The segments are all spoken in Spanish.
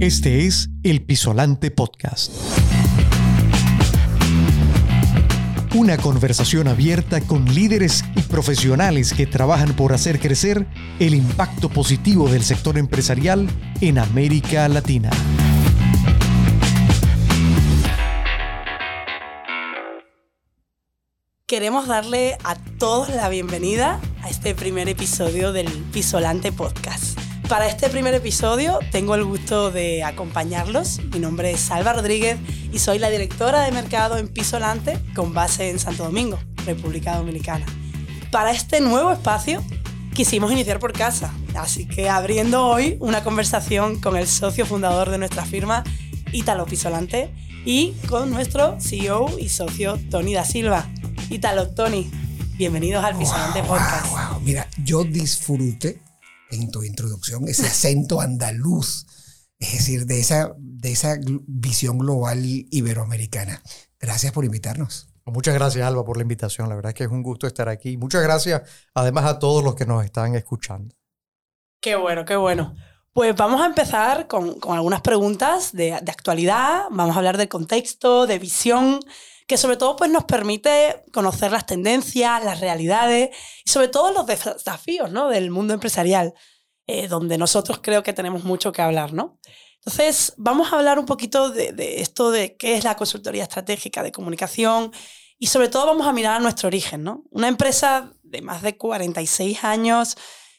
Este es el Pisolante Podcast. Una conversación abierta con líderes y profesionales que trabajan por hacer crecer el impacto positivo del sector empresarial en América Latina. Queremos darle a todos la bienvenida a este primer episodio del Pisolante Podcast. Para este primer episodio tengo el gusto de acompañarlos. Mi nombre es Salva Rodríguez y soy la directora de mercado en Pisolante con base en Santo Domingo, República Dominicana. Para este nuevo espacio quisimos iniciar por casa, así que abriendo hoy una conversación con el socio fundador de nuestra firma, Italo Pisolante, y con nuestro CEO y socio Tony da Silva. Italo, Tony, bienvenidos al Pisolante Podcast. Wow, Mira, yo disfruté en tu introducción ese acento andaluz, es decir, de esa, de esa visión global iberoamericana. Gracias por invitarnos. Muchas gracias, Alba, por la invitación. La verdad es que es un gusto estar aquí. Muchas gracias, además, a todos los que nos están escuchando. Qué bueno, qué bueno. Pues vamos a empezar con, con algunas preguntas de, de, actualidad. Vamos a hablar del contexto, de visión, que sobre todo pues, nos permite conocer las tendencias, las realidades y sobre todo los desafíos ¿no? del mundo empresarial, eh, donde nosotros creo que tenemos mucho que hablar. ¿no? Entonces, vamos a hablar un poquito de, esto de qué es la consultoría estratégica de comunicación y sobre todo vamos a mirar a nuestro origen. ¿no? Una empresa de más de 46 años,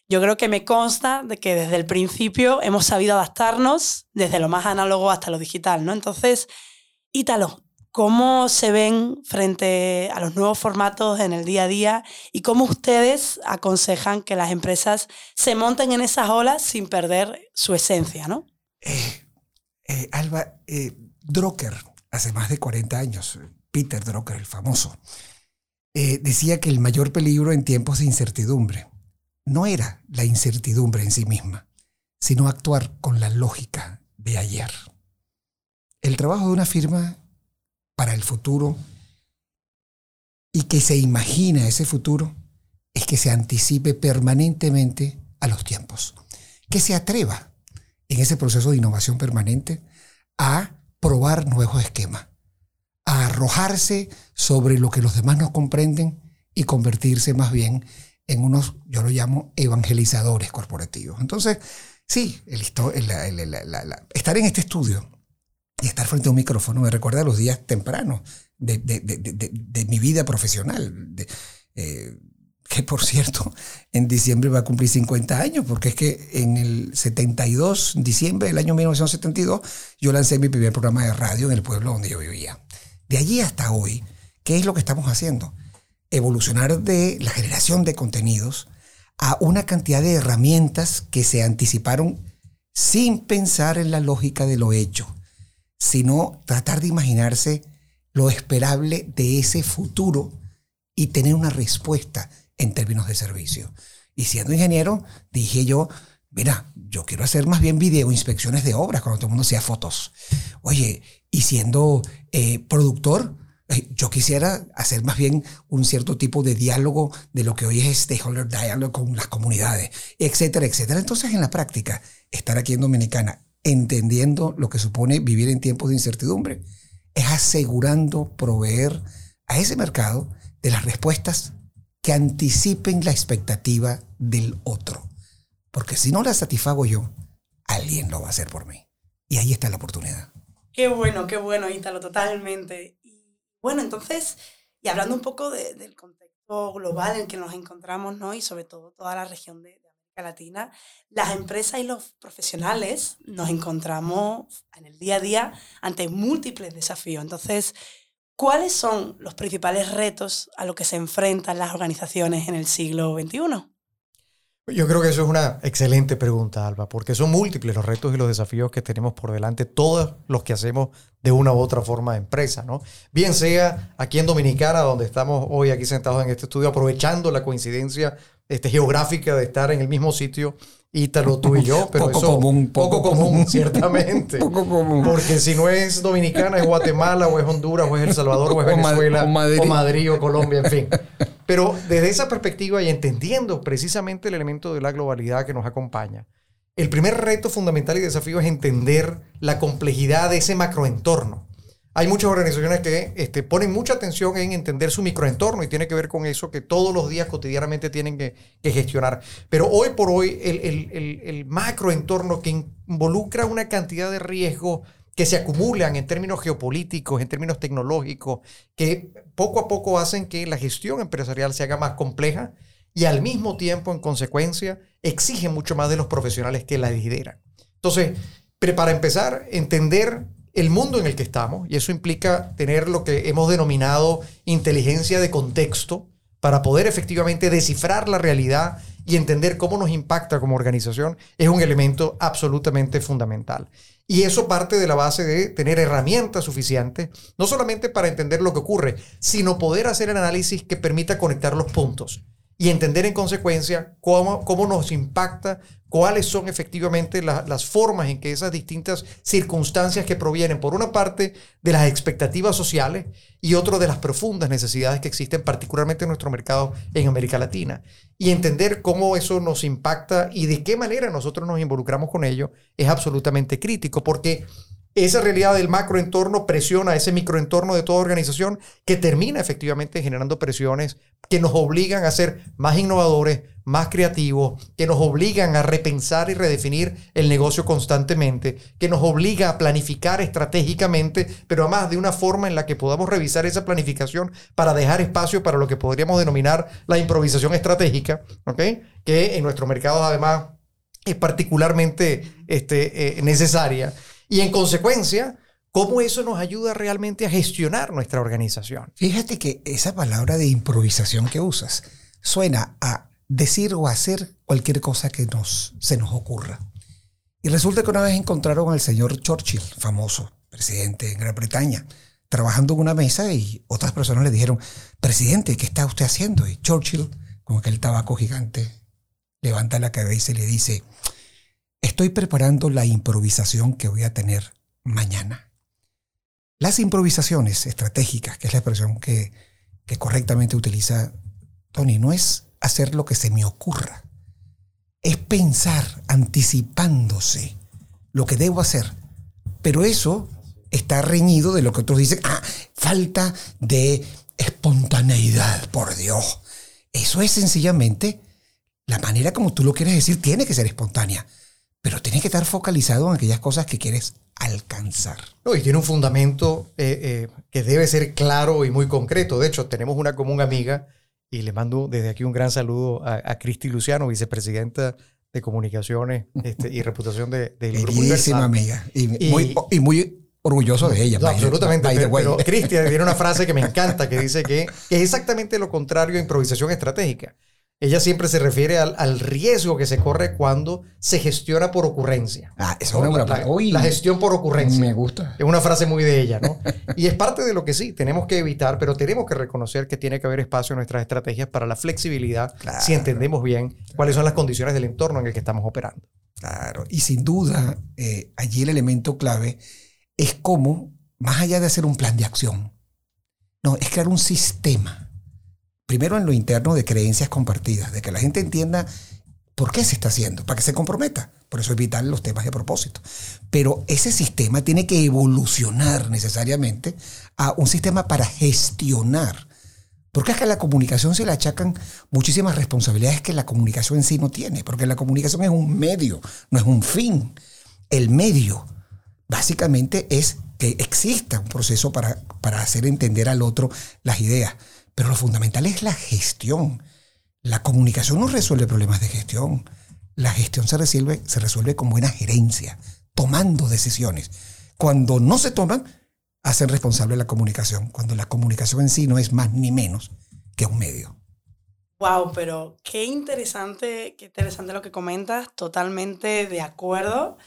yo creo que me consta de que desde el principio hemos sabido adaptarnos desde lo más análogo hasta lo digital. ¿no? Entonces, Ítalo, ¿Cómo se ven frente a los nuevos formatos en el día a día y cómo ustedes aconsejan que las empresas se monten en esas olas sin perder su esencia, ¿no? Eh, eh, Alba, eh, Drucker, hace más de 40 años, Peter Drucker, el famoso, eh, decía que el mayor peligro en tiempos de incertidumbre no era la incertidumbre en sí misma, sino actuar con la lógica de ayer. El trabajo de una firma para el futuro y que se imagina ese futuro es que se anticipe permanentemente a los tiempos, que se atreva en ese proceso de innovación permanente a probar nuevos esquemas, a arrojarse sobre lo que los demás no comprenden y convertirse más bien en unos, yo lo llamo, evangelizadores corporativos. Entonces, sí, estar en este estudio y estar frente a un micrófono me recuerda a los días tempranos de, de, de, de mi vida profesional. Eh, que por cierto, en diciembre va a cumplir 50 años, porque es que en el 72, diciembre del año 1972, yo lancé mi primer programa de radio en el pueblo donde yo vivía. De allí hasta hoy, ¿qué es lo que estamos haciendo? Evolucionar de la generación de contenidos a una cantidad de herramientas que se anticiparon sin pensar en la lógica de lo hecho sino tratar de imaginarse lo esperable de ese futuro y tener una respuesta en términos de servicio. Y siendo ingeniero, dije yo, mira, yo quiero hacer más bien video inspecciones de obras cuando todo el mundo sea fotos. Oye, y siendo eh, productor, eh, yo quisiera hacer más bien un cierto tipo de diálogo de lo que hoy es stakeholder dialogue con las comunidades, etcétera, etcétera. Entonces, en la práctica, estar aquí en Dominicana entendiendo lo que supone vivir en tiempos de incertidumbre, es asegurando proveer a ese mercado de las respuestas que anticipen la expectativa del otro. Porque si no la satisfago yo, alguien lo va a hacer por mí. Y ahí está la oportunidad. Qué bueno, qué bueno, Ítalo, totalmente. Y bueno, entonces, y hablando un poco de, del contexto global en que nos encontramos, ¿no? Y sobre todo toda la región de, Latina, las empresas y los profesionales nos encontramos en el día a día ante múltiples desafíos. Entonces, ¿cuáles son los principales retos a los que se enfrentan las organizaciones en el siglo XXI? Yo creo que eso es una excelente pregunta, Alba, porque son múltiples los retos y los desafíos que tenemos por delante, todos los que hacemos de una u otra forma de empresa, ¿no? Bien sea aquí en Dominicana, donde estamos hoy aquí sentados en este estudio, aprovechando la coincidencia este, geográfica de estar en el mismo sitio, Ítalo, tú y yo, pero poco eso común, poco, poco común, común. ciertamente. Poco común. Porque si no es Dominicana, es Guatemala, o es Honduras, o es El Salvador, o es Venezuela, o Madrid. o Madrid, o Colombia, en fin. Pero desde esa perspectiva y entendiendo precisamente el elemento de la globalidad que nos acompaña, el primer reto fundamental y desafío es entender la complejidad de ese macroentorno. Hay muchas organizaciones que este, ponen mucha atención en entender su microentorno y tiene que ver con eso que todos los días cotidianamente tienen que, gestionar. Pero hoy por hoy el, el, el, macroentorno que involucra una cantidad de riesgos que se acumulan en términos geopolíticos, en términos tecnológicos, que poco a poco hacen que la gestión empresarial se haga más compleja y al mismo tiempo, en consecuencia, exige mucho más de los profesionales que la lideran. Entonces, para empezar, entender el mundo en el que estamos, y eso implica tener lo que hemos denominado inteligencia de contexto, para poder efectivamente descifrar la realidad y entender cómo nos impacta como organización, es un elemento absolutamente fundamental. Y eso parte de la base de tener herramientas suficientes, no solamente para entender lo que ocurre, sino poder hacer el análisis que permita conectar los puntos y entender en consecuencia cómo, cómo nos impacta, cuáles son efectivamente las formas en que esas distintas circunstancias que provienen, por una parte, de las expectativas sociales y otro de las profundas necesidades que existen, particularmente en nuestro mercado en América Latina. Y entender cómo eso nos impacta y de qué manera nosotros nos involucramos con ello es absolutamente crítico, porque esa realidad del macroentorno presiona a ese microentorno de toda organización que termina efectivamente generando presiones que nos obligan a ser más innovadores, más creativos, que nos obligan a repensar y redefinir el negocio constantemente, que nos obliga a planificar estratégicamente, pero además de una forma en la que podamos revisar esa planificación para dejar espacio para lo que podríamos denominar la improvisación estratégica, que en nuestro mercado además es particularmente este, eh, necesaria. Y en consecuencia, ¿cómo eso nos ayuda realmente a gestionar nuestra organización? Fíjate que esa palabra de improvisación que usas suena a decir o hacer cualquier cosa que nos, se nos ocurra. Y resulta que una vez encontraron al señor Churchill, famoso presidente en Gran Bretaña, trabajando en una mesa y otras personas le dijeron, presidente, ¿qué está usted haciendo? Y Churchill, con aquel tabaco gigante, levanta la cabeza y le dice, Estoy preparando la improvisación que voy a tener mañana. Las improvisaciones estratégicas, que es la expresión que, correctamente utiliza Tony, no es hacer lo que se me ocurra. Es pensar anticipándose lo que debo hacer. Pero eso está reñido de lo que otros dicen, ah, falta de espontaneidad, por Dios. Eso es sencillamente la manera como tú lo quieres decir, tiene que ser espontánea pero tienes que estar focalizado en aquellas cosas que quieres alcanzar. No, y tiene un fundamento eh, eh, que debe ser claro y muy concreto. De hecho, tenemos una común amiga y le mando desde aquí un gran saludo a, Cristi Luciano, vicepresidenta de Comunicaciones este, y Reputación del de, Grupo amiga y, muy, y muy orgulloso de ella. absolutamente. pero, Cristian tiene una frase que me encanta que dice que es exactamente lo contrario a improvisación estratégica. Ella siempre se refiere al, riesgo que se corre cuando se gestiona por ocurrencia. Ah, esa es una la, la gestión por ocurrencia. Me gusta. Es una frase muy de ella, ¿no? y es parte de lo que sí, tenemos que evitar, pero tenemos que reconocer que tiene que haber espacio en nuestras estrategias para la flexibilidad si entendemos bien cuáles son las condiciones del entorno en el que estamos operando. Claro, y sin duda, eh, allí el elemento clave es cómo, más allá de hacer un plan de acción, no, es crear un sistema primero en lo interno de creencias compartidas, de que la gente entienda por qué se está haciendo, para que se comprometa. Por eso es vital los temas de propósito. Pero ese sistema tiene que evolucionar necesariamente a un sistema para gestionar. Porque es que a la comunicación se le achacan muchísimas responsabilidades que la comunicación en sí no tiene, porque la comunicación es un medio, no es un fin. El medio básicamente es que exista un proceso para, para hacer entender al otro las ideas. Pero lo fundamental es la gestión. La comunicación no resuelve problemas de gestión. La gestión se resuelve, se resuelve con buena gerencia, tomando decisiones. Cuando no se toman, hacen responsable la comunicación. Cuando la comunicación en sí no es más ni menos que un medio. Wow, pero qué interesante, qué interesante lo que comentas, totalmente de acuerdo.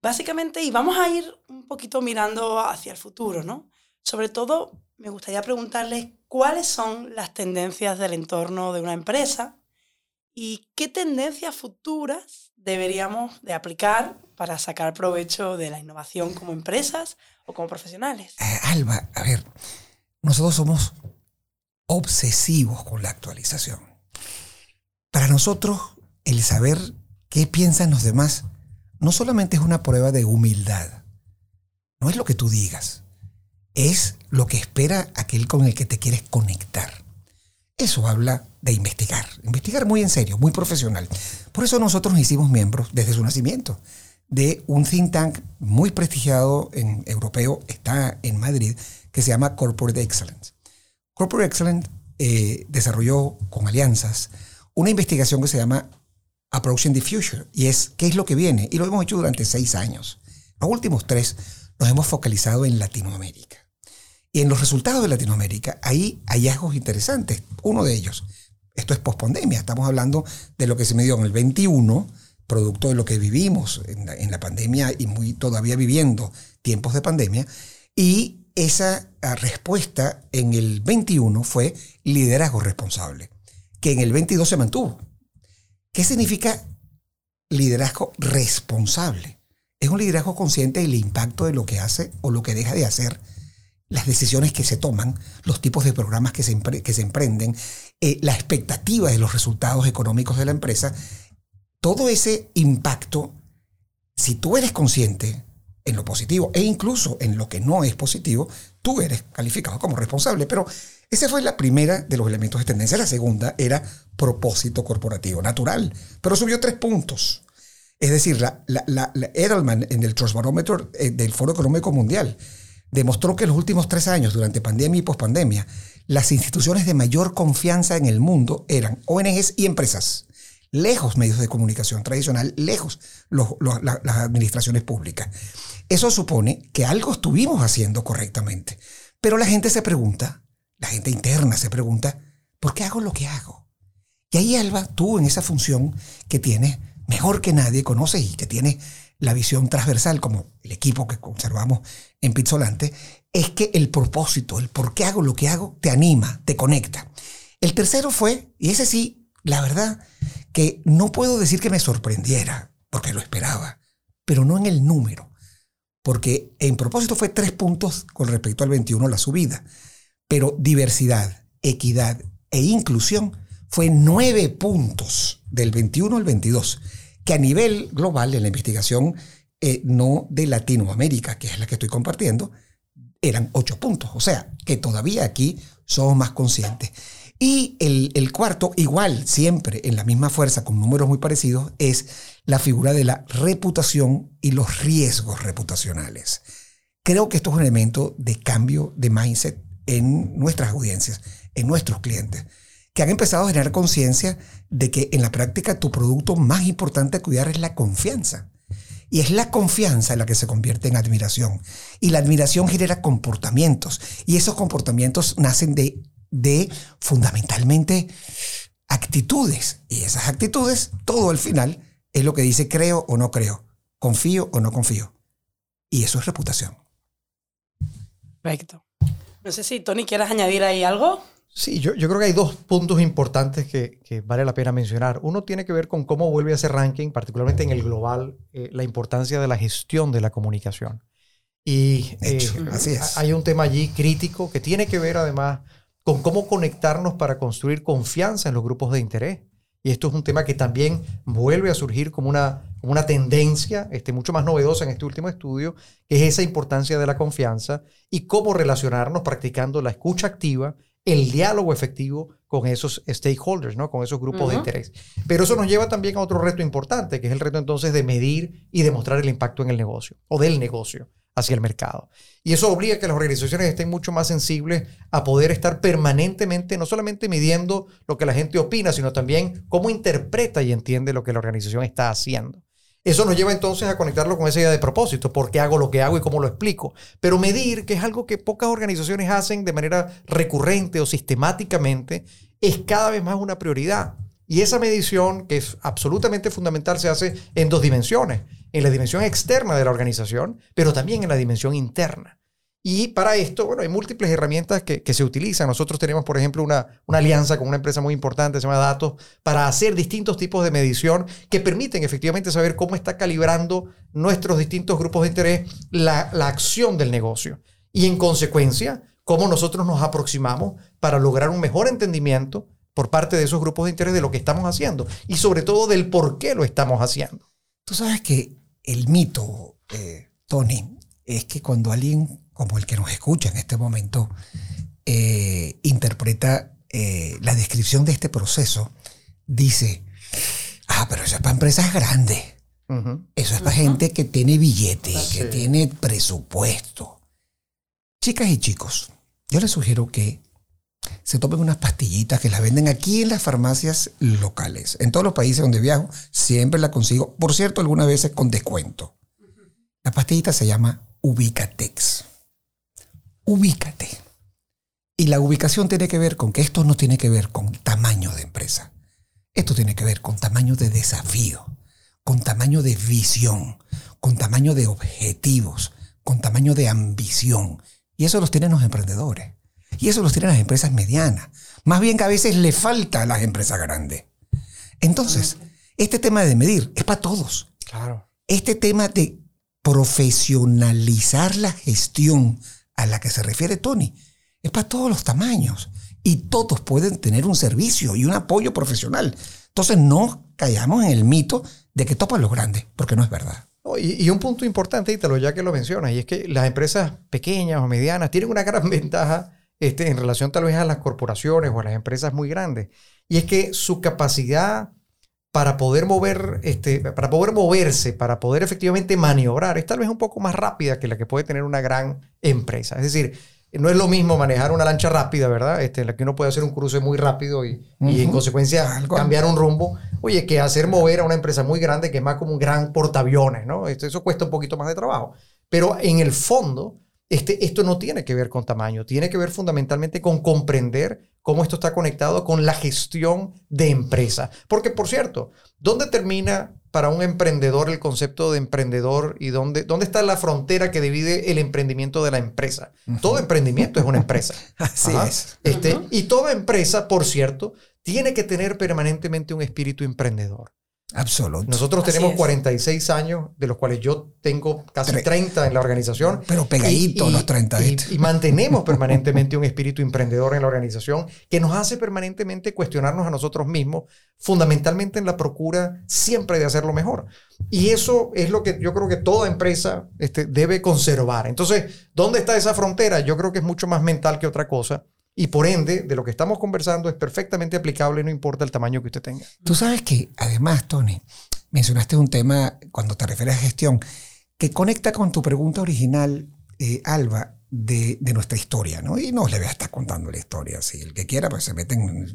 Básicamente, y vamos a ir un poquito mirando hacia el futuro, ¿no? Sobre todo, me gustaría preguntarles cuáles son las tendencias del entorno de una empresa y qué tendencias futuras deberíamos de aplicar para sacar provecho de la innovación como empresas o como profesionales. Eh, Alba, a ver, nosotros somos obsesivos con la actualización. Para nosotros, el saber qué piensan los demás no solamente es una prueba de humildad, no es lo que tú digas, es lo que espera aquel con el que te quieres conectar. Eso habla de investigar, investigar muy en serio, muy profesional. Por eso nosotros nos hicimos miembros desde su nacimiento de un think tank muy prestigiado en europeo, está en Madrid, que se llama Corporate Excellence. Corporate Excellence eh, desarrolló con alianzas una investigación que se llama Approaching the Future, y es qué es lo que viene, y lo hemos hecho durante seis años. Los últimos tres nos hemos focalizado en Latinoamérica. Y en los resultados de Latinoamérica hay hallazgos interesantes. Uno de ellos, esto es pospandemia, estamos hablando de lo que se dio en el 21, producto de lo que vivimos en la, pandemia y todavía viviendo tiempos de pandemia. Y esa ah, respuesta en el 21 fue liderazgo responsable, que en el 22 se mantuvo. ¿Qué significa liderazgo responsable? Es un liderazgo consciente del impacto de lo que hace o lo que deja de hacer las decisiones que se toman, los tipos de programas que se, emprenden, eh, la expectativa de los resultados económicos de la empresa, todo ese impacto, si tú eres consciente en lo positivo e incluso en lo que no es positivo, tú eres calificado como responsable. Pero esa fue la primera de los elementos de tendencia. La segunda era propósito corporativo, natural, pero subió tres puntos. Es decir, la, Edelman en el Trust Barometer eh, del Foro Económico Mundial demostró que en los últimos tres años, durante pandemia y pospandemia, las instituciones de mayor confianza en el mundo eran ONGs y empresas. Lejos medios de comunicación tradicional, lejos las administraciones públicas. Eso supone que algo estuvimos haciendo correctamente. Pero la gente se pregunta, la gente interna se pregunta, ¿por qué hago lo que hago? Y ahí, Alba, tú en esa función que tienes, mejor que nadie conoces y que tienes la visión transversal, como el equipo que conservamos en Pizzolante, es que el propósito, el por qué hago lo que hago, te anima, te conecta. El tercero fue, y ese sí, la verdad, que no puedo decir que me sorprendiera, porque lo esperaba, pero no en el número, porque en propósito fue tres puntos con respecto al 21 la subida, pero diversidad, equidad e inclusión fue nueve puntos del 21 al 22 que a nivel global, en la investigación eh, no de Latinoamérica, que es la que estoy compartiendo, eran ocho puntos. O sea, que todavía aquí somos más conscientes. Y el, el, cuarto, igual, siempre en la misma fuerza, con números muy parecidos, es la figura de la reputación y los riesgos reputacionales. Creo que esto es un elemento de cambio de mindset en nuestras audiencias, en nuestros clientes que han empezado a generar conciencia de que en la práctica tu producto más importante a cuidar es la confianza. Y es la confianza la que se convierte en admiración. Y la admiración genera comportamientos. Y esos comportamientos nacen de, de fundamentalmente actitudes. Y esas actitudes, todo al final, es lo que dice creo o no creo, confío o no confío. Y eso es reputación. Perfecto. No sé si Tony quieras añadir ahí algo. Sí, yo, yo, creo que hay dos puntos importantes que, que, vale la pena mencionar. Uno tiene que ver con cómo vuelve a ese ranking, particularmente en el global, eh, la importancia de la gestión de la comunicación. Y eh, así es. hay un tema allí crítico que tiene que ver además con cómo conectarnos para construir confianza en los grupos de interés. Y esto es un tema que también vuelve a surgir como una, una tendencia este, mucho más novedosa en este último estudio, que es esa importancia de la confianza y cómo relacionarnos practicando la escucha activa el diálogo efectivo con esos stakeholders, ¿no? con esos grupos de interés. Pero eso nos lleva también a otro reto importante, que es el reto entonces de medir y demostrar el impacto en el negocio o del negocio hacia el mercado. Y eso obliga a que las organizaciones estén mucho más sensibles a poder estar permanentemente, no solamente midiendo lo que la gente opina, sino también cómo interpreta y entiende lo que la organización está haciendo. Eso nos lleva entonces a conectarlo con esa idea de propósito, por qué hago lo que hago y cómo lo explico. Pero medir, que es algo que pocas organizaciones hacen de manera recurrente o sistemáticamente, es cada vez más una prioridad. Y esa medición, que es absolutamente fundamental, se hace en dos dimensiones. En la dimensión externa de la organización, pero también en la dimensión interna. Y para esto, bueno, hay múltiples herramientas que, se utilizan. Nosotros tenemos, por ejemplo, una, una, alianza con una empresa muy importante, se llama Datos, para hacer distintos tipos de medición que permiten efectivamente saber cómo está calibrando nuestros distintos grupos de interés la, la acción del negocio. Y en consecuencia, cómo nosotros nos aproximamos para lograr un mejor entendimiento por parte de esos grupos de interés de lo que estamos haciendo y sobre todo del por qué lo estamos haciendo. Tú sabes que el mito, eh, Tony, es que cuando alguien como el que nos escucha en este momento eh, interpreta eh, la descripción de este proceso, dice, ah, pero eso es para empresas grandes. Eso es para gente que tiene billete, que tiene presupuesto. Chicas y chicos, yo les sugiero que se tomen unas pastillitas que las venden aquí en las farmacias locales. En todos los países donde viajo, siempre la consigo. Por cierto, algunas veces con descuento. La pastillita se llama Ubicatex. Ubícate. Y la ubicación tiene que ver con que esto no tiene que ver con tamaño de empresa. Esto tiene que ver con tamaño de desafío, con tamaño de visión, con tamaño de objetivos, con tamaño de ambición. Y eso los tienen los emprendedores. Y eso los tienen las empresas medianas. Más bien que a veces le falta a las empresas grandes. Entonces, este tema de medir es para todos. Claro. Este tema de profesionalizar la gestión a la que se refiere Tony es para todos los tamaños y todos pueden tener un servicio y un apoyo profesional. Entonces no callamos en el mito de que topan los grandes, porque no es verdad. y, un punto importante, Ítalo, ya que lo mencionas, y es que las empresas pequeñas o medianas tienen una gran ventaja este, en relación tal vez a las corporaciones o a las empresas muy grandes. Y es que su capacidad para poder mover, este, para poder moverse, para poder efectivamente maniobrar, es tal vez un poco más rápida que la que puede tener una gran empresa. Es decir, no es lo mismo manejar una lancha rápida, ¿verdad? Este, en la que uno puede hacer un cruce muy rápido y, y en consecuencia cambiar un rumbo. Oye, que hacer mover a una empresa muy grande que es más como un gran portaaviones, ¿no? Esto, eso cuesta un poquito más de trabajo. Pero en el fondo, este, esto no tiene que ver con tamaño, tiene que ver fundamentalmente con comprender cómo esto está conectado con la gestión de empresa. Porque, por cierto, ¿dónde termina para un emprendedor el concepto de emprendedor y dónde, dónde está la frontera que divide el emprendimiento de la empresa? Todo emprendimiento es una empresa. Así es. Este, Y toda empresa, por cierto, tiene que tener permanentemente un espíritu emprendedor. Absoluto. Nosotros tenemos 46 años, de los cuales yo tengo casi 30 en la organización. Pero pegadito los 30. Y, y, mantenemos permanentemente un espíritu emprendedor en la organización que nos hace permanentemente cuestionarnos a nosotros mismos, fundamentalmente en la procura siempre de hacerlo mejor. Y eso es lo que yo creo que toda empresa este, debe conservar. Entonces, ¿dónde está esa frontera? Yo creo que es mucho más mental que otra cosa. Y por ende, de lo que estamos conversando es perfectamente aplicable, no importa el tamaño que usted tenga. Tú sabes que, además, Tony, mencionaste un tema cuando te refieres a gestión que conecta con tu pregunta original, eh, Alba, de, nuestra historia, ¿no? Y no le voy a estar contando la historia. Si el que quiera, pues se mete en,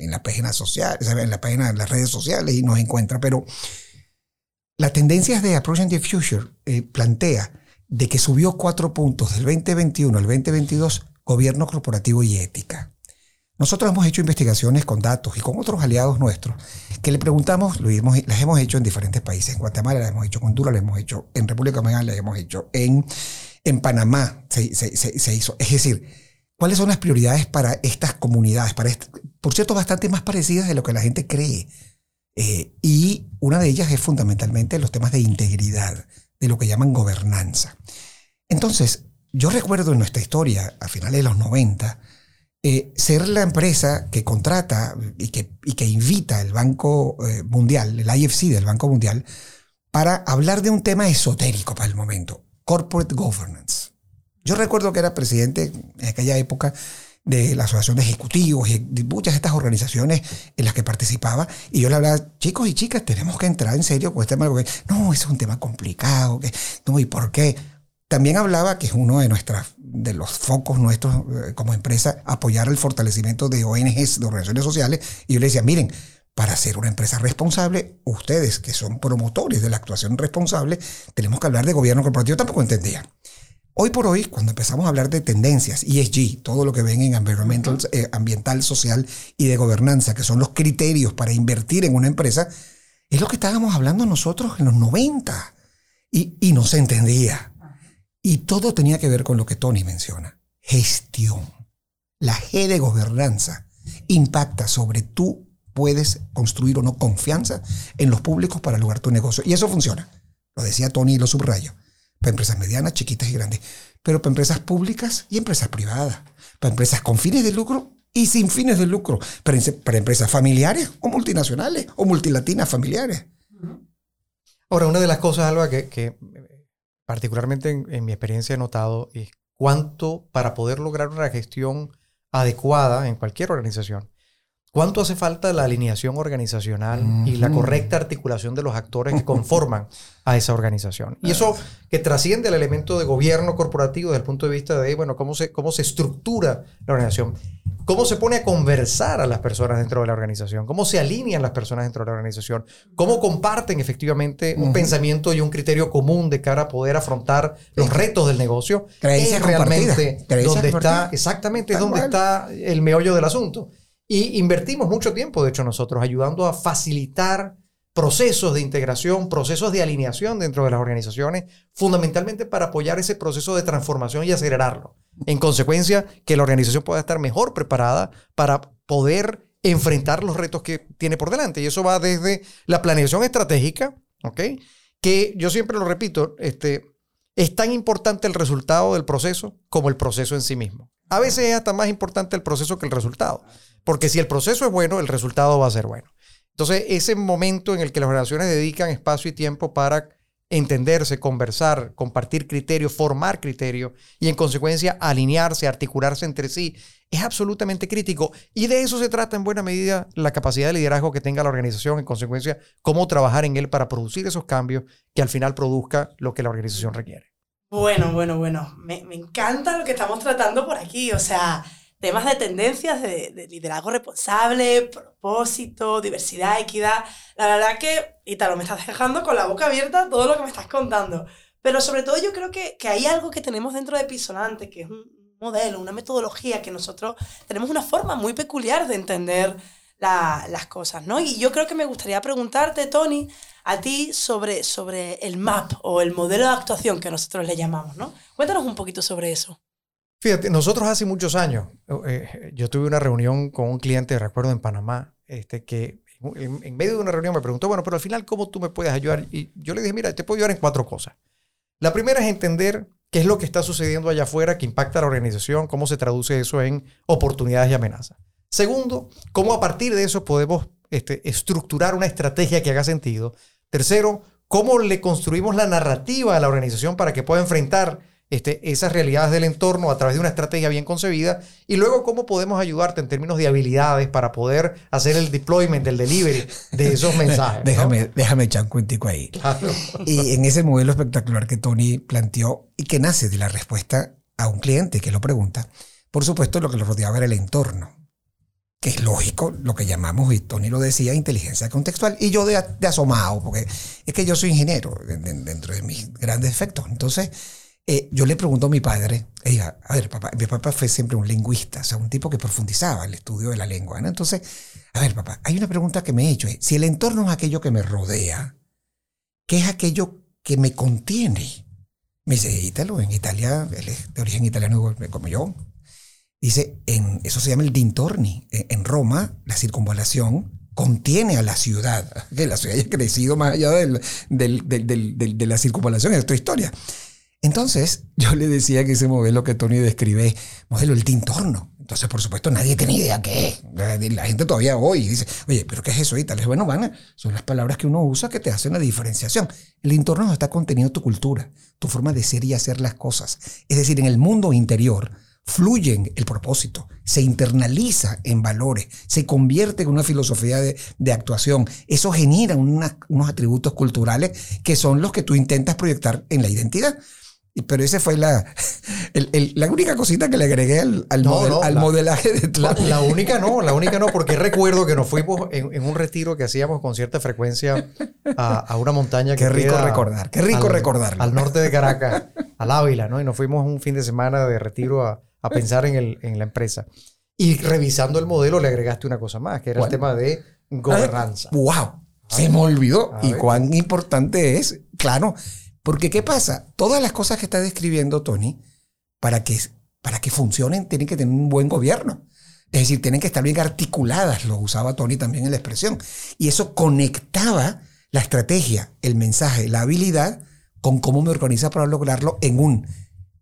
en la página social, en la página de las redes sociales y nos encuentra. Pero las tendencias de Approaching the Future eh, plantea de que subió cuatro puntos del 2021 al 2022 gobierno corporativo y ética. Nosotros hemos hecho investigaciones con datos y con otros aliados nuestros que le preguntamos, lo hemos, las hemos hecho en diferentes países. En Guatemala las hemos hecho, en Honduras las hemos hecho, en República Dominicana las hemos hecho, en, en Panamá se, se, se, hizo. Es decir, ¿cuáles son las prioridades para estas comunidades? Para por cierto, bastante más parecidas de lo que la gente cree. Eh, y una de ellas es fundamentalmente los temas de integridad, de lo que llaman gobernanza. Entonces, yo recuerdo en nuestra historia, a finales de los 90, eh, ser la empresa que contrata y que, invita el Banco eh, Mundial, el IFC del Banco Mundial, para hablar de un tema esotérico para el momento, corporate governance. Yo recuerdo que era presidente en aquella época de la Asociación de Ejecutivos y de muchas de estas organizaciones en las que participaba. Y yo le hablaba, chicos y chicas, tenemos que entrar en serio con este tema. No, es un tema complicado. No, ¿y por qué? También hablaba, que es uno de, nuestras, de los focos nuestros eh, como empresa, apoyar el fortalecimiento de ONGs, de organizaciones sociales. Y yo le decía, miren, para ser una empresa responsable, ustedes que son promotores de la actuación responsable, tenemos que hablar de gobierno corporativo. Tampoco entendía. Hoy por hoy, cuando empezamos a hablar de tendencias, ESG, todo lo que ven en environmental, eh, ambiental, social y de gobernanza, que son los criterios para invertir en una empresa, es lo que estábamos hablando nosotros en los 90. Y, y no se entendía. Y todo tenía que ver con lo que Tony menciona, gestión. La G de gobernanza impacta sobre tú puedes construir o no confianza en los públicos para lograr tu negocio. Y eso funciona. Lo decía Tony y lo subrayo. Para empresas medianas, chiquitas y grandes. Pero para empresas públicas y empresas privadas. Para empresas con fines de lucro y sin fines de lucro. Para, empresas familiares o multinacionales o multilatinas familiares. Ahora, una de las cosas, Alba, que particularmente en, en, mi experiencia he notado es cuánto para poder lograr una gestión adecuada en cualquier organización, ¿Cuánto hace falta la alineación organizacional y la correcta articulación de los actores que conforman a esa organización? Y eso que trasciende el elemento de gobierno corporativo desde el punto de vista de, bueno, cómo se, cómo se estructura la organización, cómo se pone a conversar a las personas dentro de la organización, cómo se alinean las personas dentro de la organización, cómo comparten efectivamente un pensamiento y un criterio común de cara a poder afrontar los retos del negocio. es realmente donde está, exactamente, es donde está el meollo del asunto. Y invertimos mucho tiempo, de hecho, nosotros, ayudando a facilitar procesos de integración, procesos de alineación dentro de las organizaciones, fundamentalmente para apoyar ese proceso de transformación y acelerarlo. En consecuencia, que la organización pueda estar mejor preparada para poder enfrentar los retos que tiene por delante. Y eso va desde la planeación estratégica, ¿ok? Que yo siempre lo repito, este, es tan importante el resultado del proceso como el proceso en sí mismo. A veces es hasta más importante el proceso que el resultado. Porque si el proceso es bueno, el resultado va a ser bueno. Entonces, ese momento en el que las organizaciones dedican espacio y tiempo para entenderse, conversar, compartir criterios, formar criterios y en consecuencia alinearse, articularse entre sí, es absolutamente crítico. Y de eso se trata en buena medida la capacidad de liderazgo que tenga la organización, en consecuencia, cómo trabajar en él para producir esos cambios que al final produzca lo que la organización requiere. Bueno, bueno, bueno, me, me encanta lo que estamos tratando por aquí. O sea, temas de tendencias de, liderazgo responsable, propósito, diversidad, equidad. La verdad que, Italo, me estás dejando con la boca abierta todo lo que me estás contando. Pero sobre todo yo creo que, que hay algo que tenemos dentro de Pisonante, que es un modelo, una metodología que nosotros tenemos una forma muy peculiar de entender las cosas, ¿no? Y yo creo que me gustaría preguntarte, Tony, a ti sobre, sobre el MAP o el modelo de actuación que nosotros le llamamos, ¿no? Cuéntanos un poquito sobre eso. Fíjate, nosotros hace muchos años, eh, yo tuve una reunión con un cliente, recuerdo, en Panamá, este, que en, medio de una reunión me preguntó, bueno, pero al final, ¿cómo tú me puedes ayudar? Y yo le dije, mira, te puedo ayudar en cuatro cosas. La primera es entender qué es lo que está sucediendo allá afuera que impacta a la organización, cómo se traduce eso en oportunidades y amenazas. Segundo, cómo a partir de eso podemos este, estructurar una estrategia que haga sentido. Tercero, cómo le construimos la narrativa a la organización para que pueda enfrentar este, esas realidades del entorno a través de una estrategia bien concebida y luego cómo podemos ayudarte en términos de habilidades para poder hacer el deployment, el delivery de esos mensajes. déjame, déjame echar un cuentico ahí. Y en ese modelo espectacular que Tony planteó y que nace de la respuesta a un cliente que lo pregunta, por supuesto lo que lo rodeaba era el entorno que es lógico lo que llamamos, y Tony lo decía, inteligencia contextual, y yo de, asomado, porque es que yo soy ingeniero dentro de mis grandes efectos. Entonces, eh, yo le pregunto a mi padre, diga, a ver, papá, mi papá fue siempre un lingüista, o sea, un tipo que profundizaba el estudio de la lengua. ¿no? Entonces, a ver, papá, hay una pregunta que me he hecho. si el entorno es aquello que me rodea, ¿qué es aquello que me contiene? Me dice, Ítalo, en Italia, él es de origen italiano como yo. Dice, en, eso se llama el dintorni. En, Roma, la circunvalación contiene a la ciudad, que la ciudad haya crecido más allá del, de la circunvalación, es otra historia. Entonces, yo le decía que ese modelo que Tony describe, modelo el tintorno. Entonces, por supuesto, nadie tiene idea qué es. La gente todavía hoy dice, oye, ¿pero qué es eso? Y tal vez, bueno, van, son las palabras que uno usa que te hacen la diferenciación. El entorno está contenido tu cultura, tu forma de ser y hacer las cosas. Es decir, en el mundo interior fluyen el propósito, se internaliza en valores, se convierte en una filosofía de, actuación. Eso genera unos atributos culturales que son los que tú intentas proyectar en la identidad. Pero esa fue la, la única cosita que le agregué al, al, modelaje de la, la, única no, la única no, porque recuerdo que nos fuimos en, un retiro que hacíamos con cierta frecuencia a, una montaña que Qué rico recordar, qué rico recordar. Al norte de Caracas, al Ávila, ¿no? Y nos fuimos un fin de semana de retiro a, a pensar en, el, en la empresa. Y revisando el modelo le agregaste una cosa más, que era el tema de gobernanza. ¡Wow! Se me olvidó. Y cuán importante es, claro, porque ¿qué pasa? Todas las cosas que está describiendo Tony, para que, para que funcionen, tienen que tener un buen gobierno. Es decir, tienen que estar bien articuladas, lo usaba Tony también en la expresión. Y eso conectaba la estrategia, el mensaje, la habilidad con cómo me organiza para lograrlo en un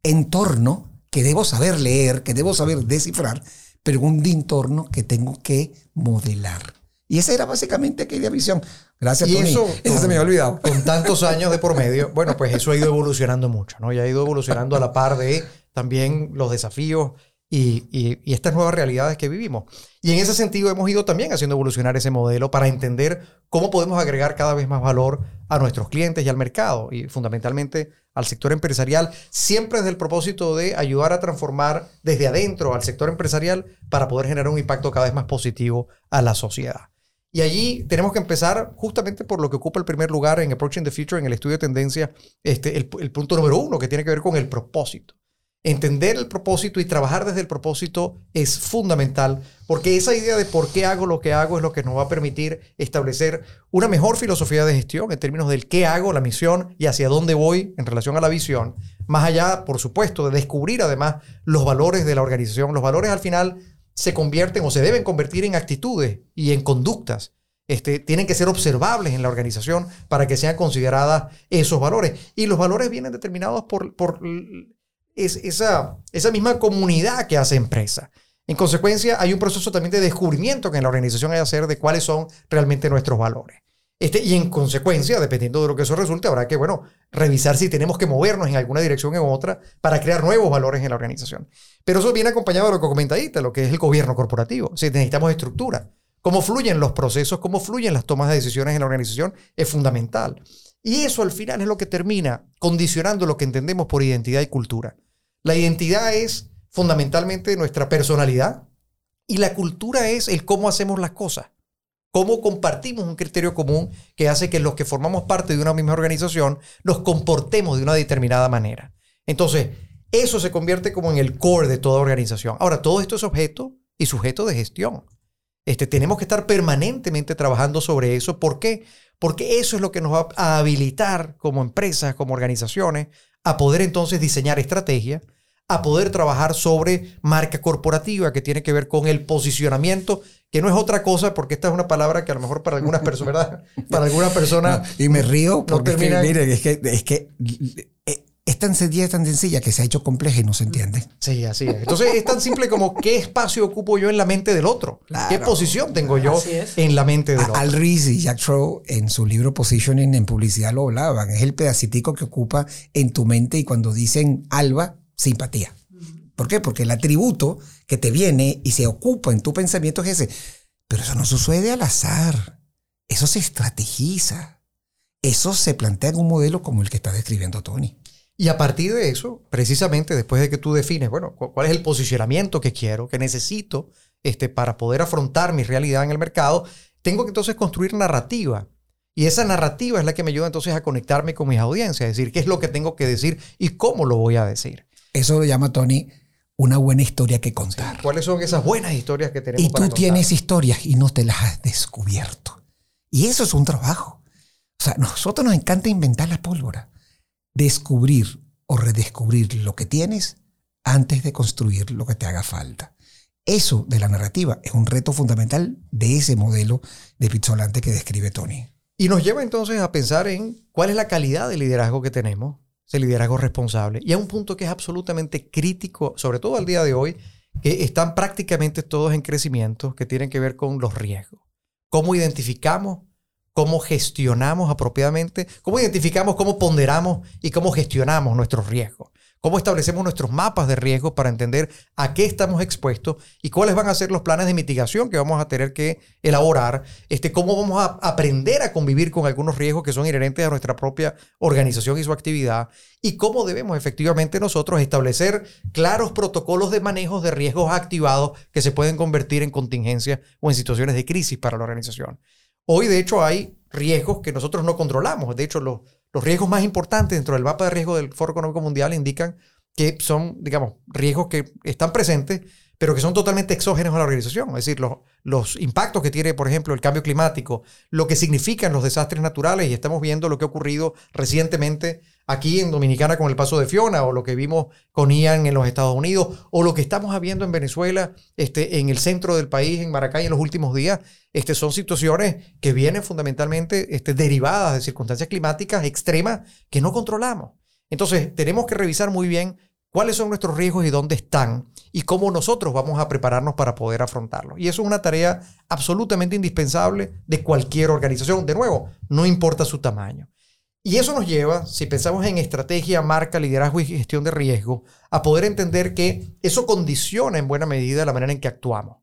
entorno que debo saber leer, que debo saber descifrar, pero un entorno que tengo que modelar. Y esa era básicamente aquella visión. Gracias, Y Tony. eso, Eso, se me había olvidado. Con tantos años de por medio, bueno, pues eso ha ido evolucionando mucho, ¿no? Y ha ido evolucionando a la par de también los desafíos y, estas nuevas realidades que vivimos. Y en ese sentido hemos ido también haciendo evolucionar ese modelo para entender cómo podemos agregar cada vez más valor a nuestros clientes y al mercado y fundamentalmente al sector empresarial, siempre desde el propósito de ayudar a transformar desde adentro al sector empresarial para poder generar un impacto cada vez más positivo a la sociedad. Y allí tenemos que empezar justamente por lo que ocupa el primer lugar en Approaching the Future, en el estudio de tendencia, este, el punto número uno, que tiene que ver con el propósito. Entender el propósito y trabajar desde el propósito es fundamental, porque esa idea de por qué hago lo que hago es lo que nos va a permitir establecer una mejor filosofía de gestión en términos del qué hago, la misión y hacia dónde voy en relación a la visión. Más allá, por supuesto, de descubrir además los valores de la organización. Los valores al final se convierten o se deben convertir en actitudes y en conductas. Este, tienen que ser observables en la organización para que sean consideradas esos valores. Y los valores vienen determinados por, es- esa, esa misma comunidad que hace empresa. En consecuencia, hay un proceso también de descubrimiento que en la organización hay que hacer de cuáles son realmente nuestros valores. Este, y en consecuencia, dependiendo de lo que eso resulte, habrá que, bueno, revisar si tenemos que movernos en alguna dirección o en otra para crear nuevos valores en la organización. Pero eso viene acompañado de lo que comenta Ita, lo que es el gobierno corporativo. Si necesitamos estructura. Cómo fluyen los procesos, cómo fluyen las tomas de decisiones en la organización es fundamental. Y eso al final es lo que termina condicionando lo que entendemos por identidad y cultura. La identidad es fundamentalmente nuestra personalidad y la cultura es el cómo hacemos las cosas. Cómo compartimos un criterio común que hace que los que formamos parte de una misma organización nos comportemos de una determinada manera. Entonces, eso se convierte como en el core de toda organización. Ahora, todo esto es objeto y sujeto de gestión. Este, tenemos que estar permanentemente trabajando sobre eso. ¿Por qué? Porque eso es lo que nos va a habilitar como empresas, como organizaciones, a poder entonces diseñar estrategias, a poder trabajar sobre marca corporativa, que tiene que ver con el posicionamiento, que no es otra cosa, porque esta es una palabra que a lo mejor para algunas personas, ¿verdad? Para algunas personas... No, y me río porque es que, terminan- miren, es que, es que eh, es tan sencilla, tan sencilla que se ha hecho compleja y no se entiende. Sí, así es. Entonces es tan simple como qué espacio ocupo yo en la mente del otro. Claro. ¿Qué posición tengo yo en la mente del A- otro? Al Ries y Jack Trow en su libro Positioning en publicidad lo hablaban. Es el pedacitico que ocupa en tu mente y cuando dicen alba, simpatía. ¿Por qué? Porque el atributo que te viene y se ocupa en tu pensamiento es ese. Pero eso no sucede al azar. Eso se estrategiza. Eso se plantea en un modelo como el que está describiendo Tony. Y a partir de eso, precisamente después de que tú defines, bueno, cu- cuál es el posicionamiento que quiero, que necesito este, para poder afrontar mi realidad en el mercado, tengo que entonces construir narrativa. Y esa narrativa es la que me ayuda entonces a conectarme con mis audiencias, es decir, qué es lo que tengo que decir y cómo lo voy a decir. Eso lo llama Tony una buena historia que contar. ¿Cuáles son esas buenas historias que tenemos Y para tú contar? tienes historias y no te las has descubierto. Y eso es un trabajo. O sea, nosotros nos encanta inventar la pólvora. Descubrir o redescubrir lo que tienes antes de construir lo que te haga falta. Eso de la narrativa es un reto fundamental de ese modelo de pizzolante que describe Tony. Y nos lleva entonces a pensar en cuál es la calidad de liderazgo que tenemos, ese liderazgo responsable. Y a un punto que es absolutamente crítico, sobre todo al día de hoy, que están prácticamente todos en crecimiento, que tienen que ver con los riesgos. ¿Cómo identificamos, cómo gestionamos apropiadamente, cómo identificamos, cómo ponderamos y cómo gestionamos nuestros riesgos? ¿Cómo establecemos nuestros mapas de riesgo para entender a qué estamos expuestos y cuáles van a ser los planes de mitigación que vamos a tener que elaborar? Este, ¿Cómo vamos a aprender a convivir con algunos riesgos que son inherentes a nuestra propia organización y su actividad? ¿Y cómo debemos efectivamente nosotros establecer claros protocolos de manejo de riesgos activados que se pueden convertir en contingencias o en situaciones de crisis para la organización? Hoy, de hecho, hay riesgos que nosotros no controlamos. De hecho, los, los riesgos más importantes dentro del mapa de riesgo del Foro Económico Mundial indican que son, digamos, riesgos que están presentes, pero que son totalmente exógenos a la organización. Es decir, los, los impactos que tiene, por ejemplo, el cambio climático, lo que significan los desastres naturales, y estamos viendo lo que ha ocurrido recientemente aquí en Dominicana con el paso de Fiona, o lo que vimos con Ian en los Estados Unidos, o lo que estamos viendo en Venezuela, este, en el centro del país, en Maracay, en los últimos días. Este, son situaciones que vienen fundamentalmente este, derivadas de circunstancias climáticas extremas que no controlamos. Entonces, tenemos que revisar muy bien cuáles son nuestros riesgos y dónde están y cómo nosotros vamos a prepararnos para poder afrontarlos. Y eso es una tarea absolutamente indispensable de cualquier organización. De nuevo, no importa su tamaño. Y eso nos lleva, si pensamos en estrategia, marca, liderazgo y gestión de riesgo, a poder entender que eso condiciona en buena medida la manera en que actuamos.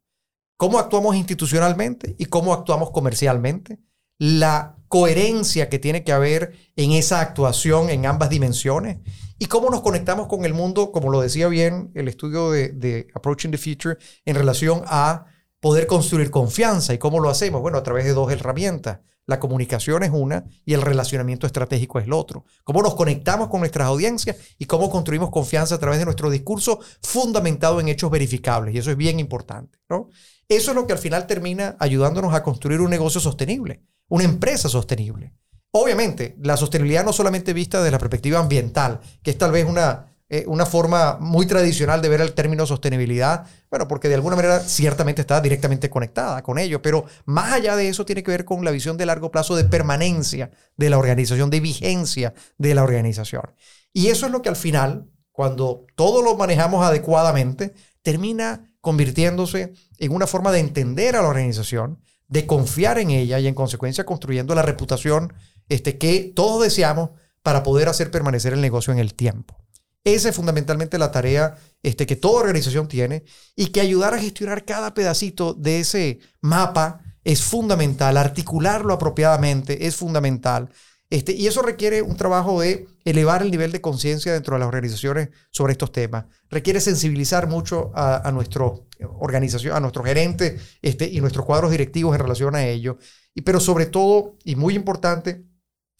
Cómo actuamos institucionalmente y cómo actuamos comercialmente. La coherencia que tiene que haber en esa actuación en ambas dimensiones y cómo nos conectamos con el mundo, como lo decía bien el estudio de, Approaching the Future, en relación a poder construir confianza. ¿Y cómo lo hacemos? Bueno, a través de dos herramientas. La comunicación es una y el relacionamiento estratégico es el otro. Cómo nos conectamos con nuestras audiencias y cómo construimos confianza a través de nuestro discurso fundamentado en hechos verificables. Y eso es bien importante. ¿no? Eso es lo que al final termina ayudándonos a construir un negocio sostenible, una empresa sostenible. Obviamente, la sostenibilidad no solamente vista desde la perspectiva ambiental, que es tal vez una, eh, una forma muy tradicional de ver el término sostenibilidad, bueno, porque de alguna manera ciertamente está directamente conectada con ello, pero más allá de eso tiene que ver con la visión de largo plazo de permanencia de la organización, de vigencia de la organización. Y eso es lo que al final, cuando todo lo manejamos adecuadamente, termina convirtiéndose en una forma de entender a la organización, de confiar en ella y en consecuencia construyendo la reputación este, que todos deseamos para poder hacer permanecer el negocio en el tiempo. Esa es fundamentalmente la tarea este, que toda organización tiene y que ayudar a gestionar cada pedacito de ese mapa es fundamental, articularlo apropiadamente es fundamental. Este, y eso requiere un trabajo de elevar el nivel de conciencia dentro de las organizaciones sobre estos temas. Requiere sensibilizar mucho a, nuestro organización, a nuestros gerentes este, y nuestros cuadros directivos en relación a ello. Y, pero sobre todo, y muy importante,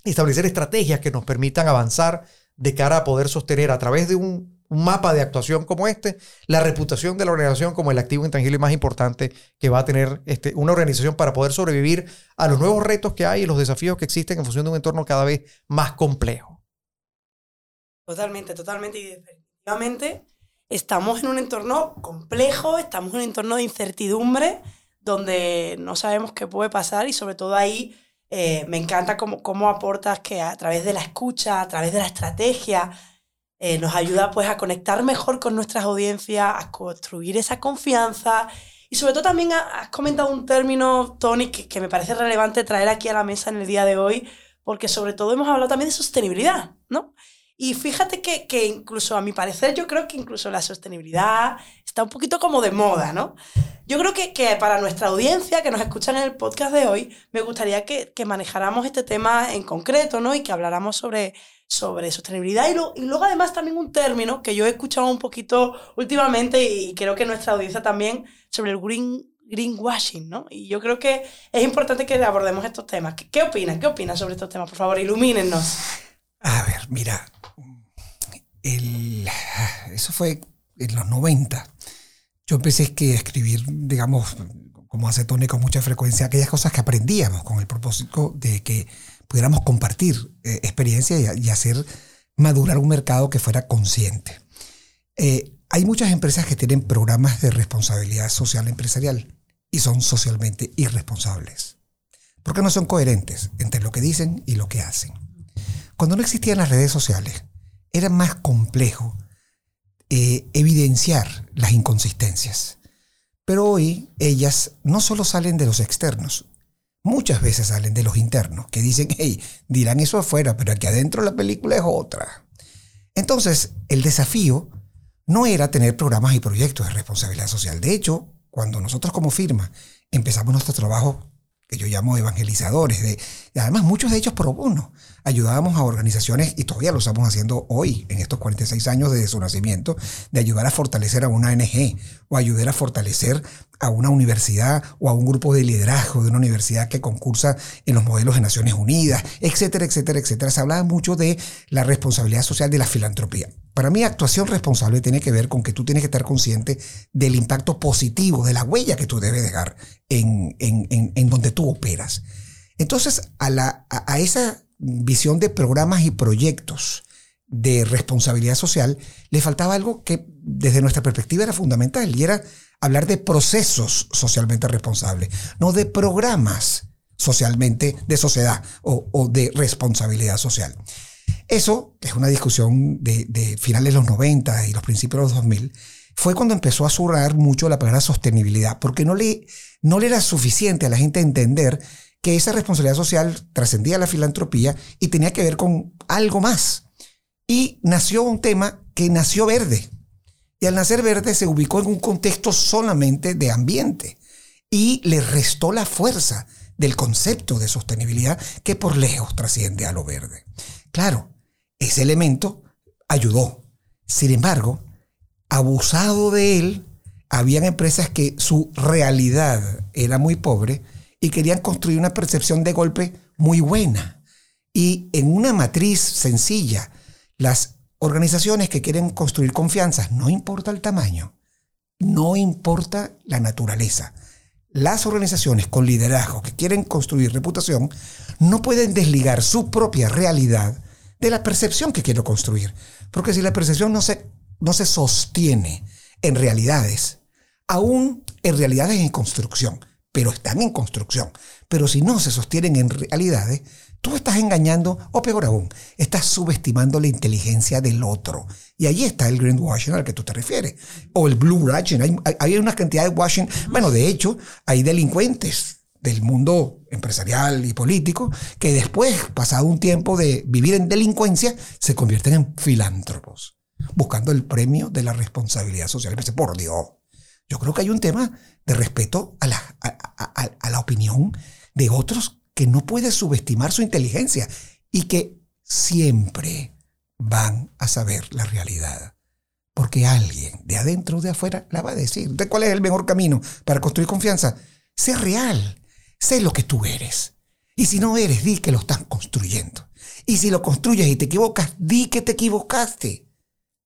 establecer estrategias que nos permitan avanzar de cara a poder sostener a través de un, mapa de actuación como este, la reputación de la organización como el activo intangible más importante que va a tener este, una organización para poder sobrevivir a los nuevos retos que hay y los desafíos que existen en función de un entorno cada vez más complejo. Totalmente, totalmente. Y definitivamente estamos en un entorno complejo, estamos en un entorno de incertidumbre donde no sabemos qué puede pasar y sobre todo ahí eh, me encanta cómo, cómo, aportas que a través de la escucha, a través de la estrategia, eh, nos ayuda pues a conectar mejor con nuestras audiencias, a construir esa confianza. Y sobre todo también has comentado un término, Tony, que, me parece relevante traer aquí a la mesa en el día de hoy, porque sobre todo hemos hablado también de sostenibilidad, ¿no? Y fíjate que, que, incluso a mi parecer yo creo que incluso la sostenibilidad está un poquito como de moda, ¿no? Yo creo que, que para nuestra audiencia que nos escuchan en el podcast de hoy, me gustaría que, que manejáramos este tema en concreto, ¿no? Y que habláramos sobre, sobre sostenibilidad y, y, luego además también un término que yo he escuchado un poquito últimamente y creo que nuestra audiencia también sobre el green, greenwashing, ¿no? Y yo creo que es importante que abordemos estos temas. ¿Qué, qué opinas? ¿Qué opinas sobre estos temas? Por favor, ilumínenos. A ver, mira, el, eso fue en los 90. Yo empecé a escribir, digamos, como hace Tony con mucha frecuencia, aquellas cosas que aprendíamos con el propósito de que pudiéramos compartir eh, experiencia y, hacer madurar un mercado que fuera consciente. Eh, hay muchas empresas que tienen programas de responsabilidad social empresarial y son socialmente irresponsables, porque no son coherentes entre lo que dicen y lo que hacen. Cuando no existían las redes sociales, era más complejo eh, evidenciar las inconsistencias. Pero hoy ellas no solo salen de los externos, muchas veces salen de los internos, que dicen, hey, dirán eso afuera, pero aquí adentro la película es otra. Entonces, el desafío no era tener programas y proyectos de responsabilidad social. De hecho, cuando nosotros como firma empezamos nuestro trabajo que yo llamo evangelizadores, de, además muchos de ellos pro bono. Ayudábamos a organizaciones, y todavía lo estamos haciendo hoy, en estos 46 años de su nacimiento, de ayudar a fortalecer a una ONG o ayudar a fortalecer a una universidad o a un grupo de liderazgo de una universidad que concursa en los modelos de Naciones Unidas, etcétera, etcétera, etcétera. Se hablaba mucho de la responsabilidad social de la filantropía. Para mí, actuación responsable tiene que ver con que tú tienes que estar consciente del impacto positivo, de la huella que tú debes dejar en, en, en, en donde tú operas. Entonces, a, la, a, a esa visión de programas y proyectos de responsabilidad social, le faltaba algo que desde nuestra perspectiva era fundamental y era hablar de procesos socialmente responsables, no de programas socialmente de sociedad o, de responsabilidad social. Eso, es una discusión de, finales de los 90 y los principios de los 2000, fue cuando empezó a surrar mucho la palabra sostenibilidad, porque no le, no le era suficiente a la gente entender que esa responsabilidad social trascendía la filantropía y tenía que ver con algo más. Y nació un tema que nació verde. Y al nacer verde se ubicó en un contexto solamente de ambiente y le restó la fuerza del concepto de sostenibilidad que por lejos trasciende a lo verde. Claro, ese elemento ayudó. Sin embargo, abusado de él, habían empresas que su realidad era muy pobre y querían construir una percepción de golpe muy buena. Y en una matriz sencilla, las organizaciones que quieren construir confianza, no importa el tamaño, no importa la naturaleza, las organizaciones con liderazgo que quieren construir reputación no pueden desligar su propia realidad de la percepción que quiero construir. Porque si la percepción no se, no se sostiene en realidades, aún en realidades en construcción, pero están en construcción, pero si no se sostienen en realidades, tú estás engañando, o peor aún, estás subestimando la inteligencia del otro. Y ahí está el greenwashing al que tú te refieres. O el blue washing. Hay, hay una cantidad de washing. Bueno, de hecho, hay delincuentes del mundo empresarial y político que después, pasado un tiempo de vivir en delincuencia, se convierten en filántropos, buscando el premio de la responsabilidad social. Y por Dios, yo creo que hay un tema de respeto a la, a, a la opinión de otros que no puede subestimar su inteligencia y que siempre van a saber la realidad. Porque alguien de adentro o de afuera la va a decir. ¿De cuál es el mejor camino para construir confianza? Sé real. Sé lo que tú eres. Y si no eres, di que lo están construyendo. Y si lo construyes y te equivocas, di que te equivocaste.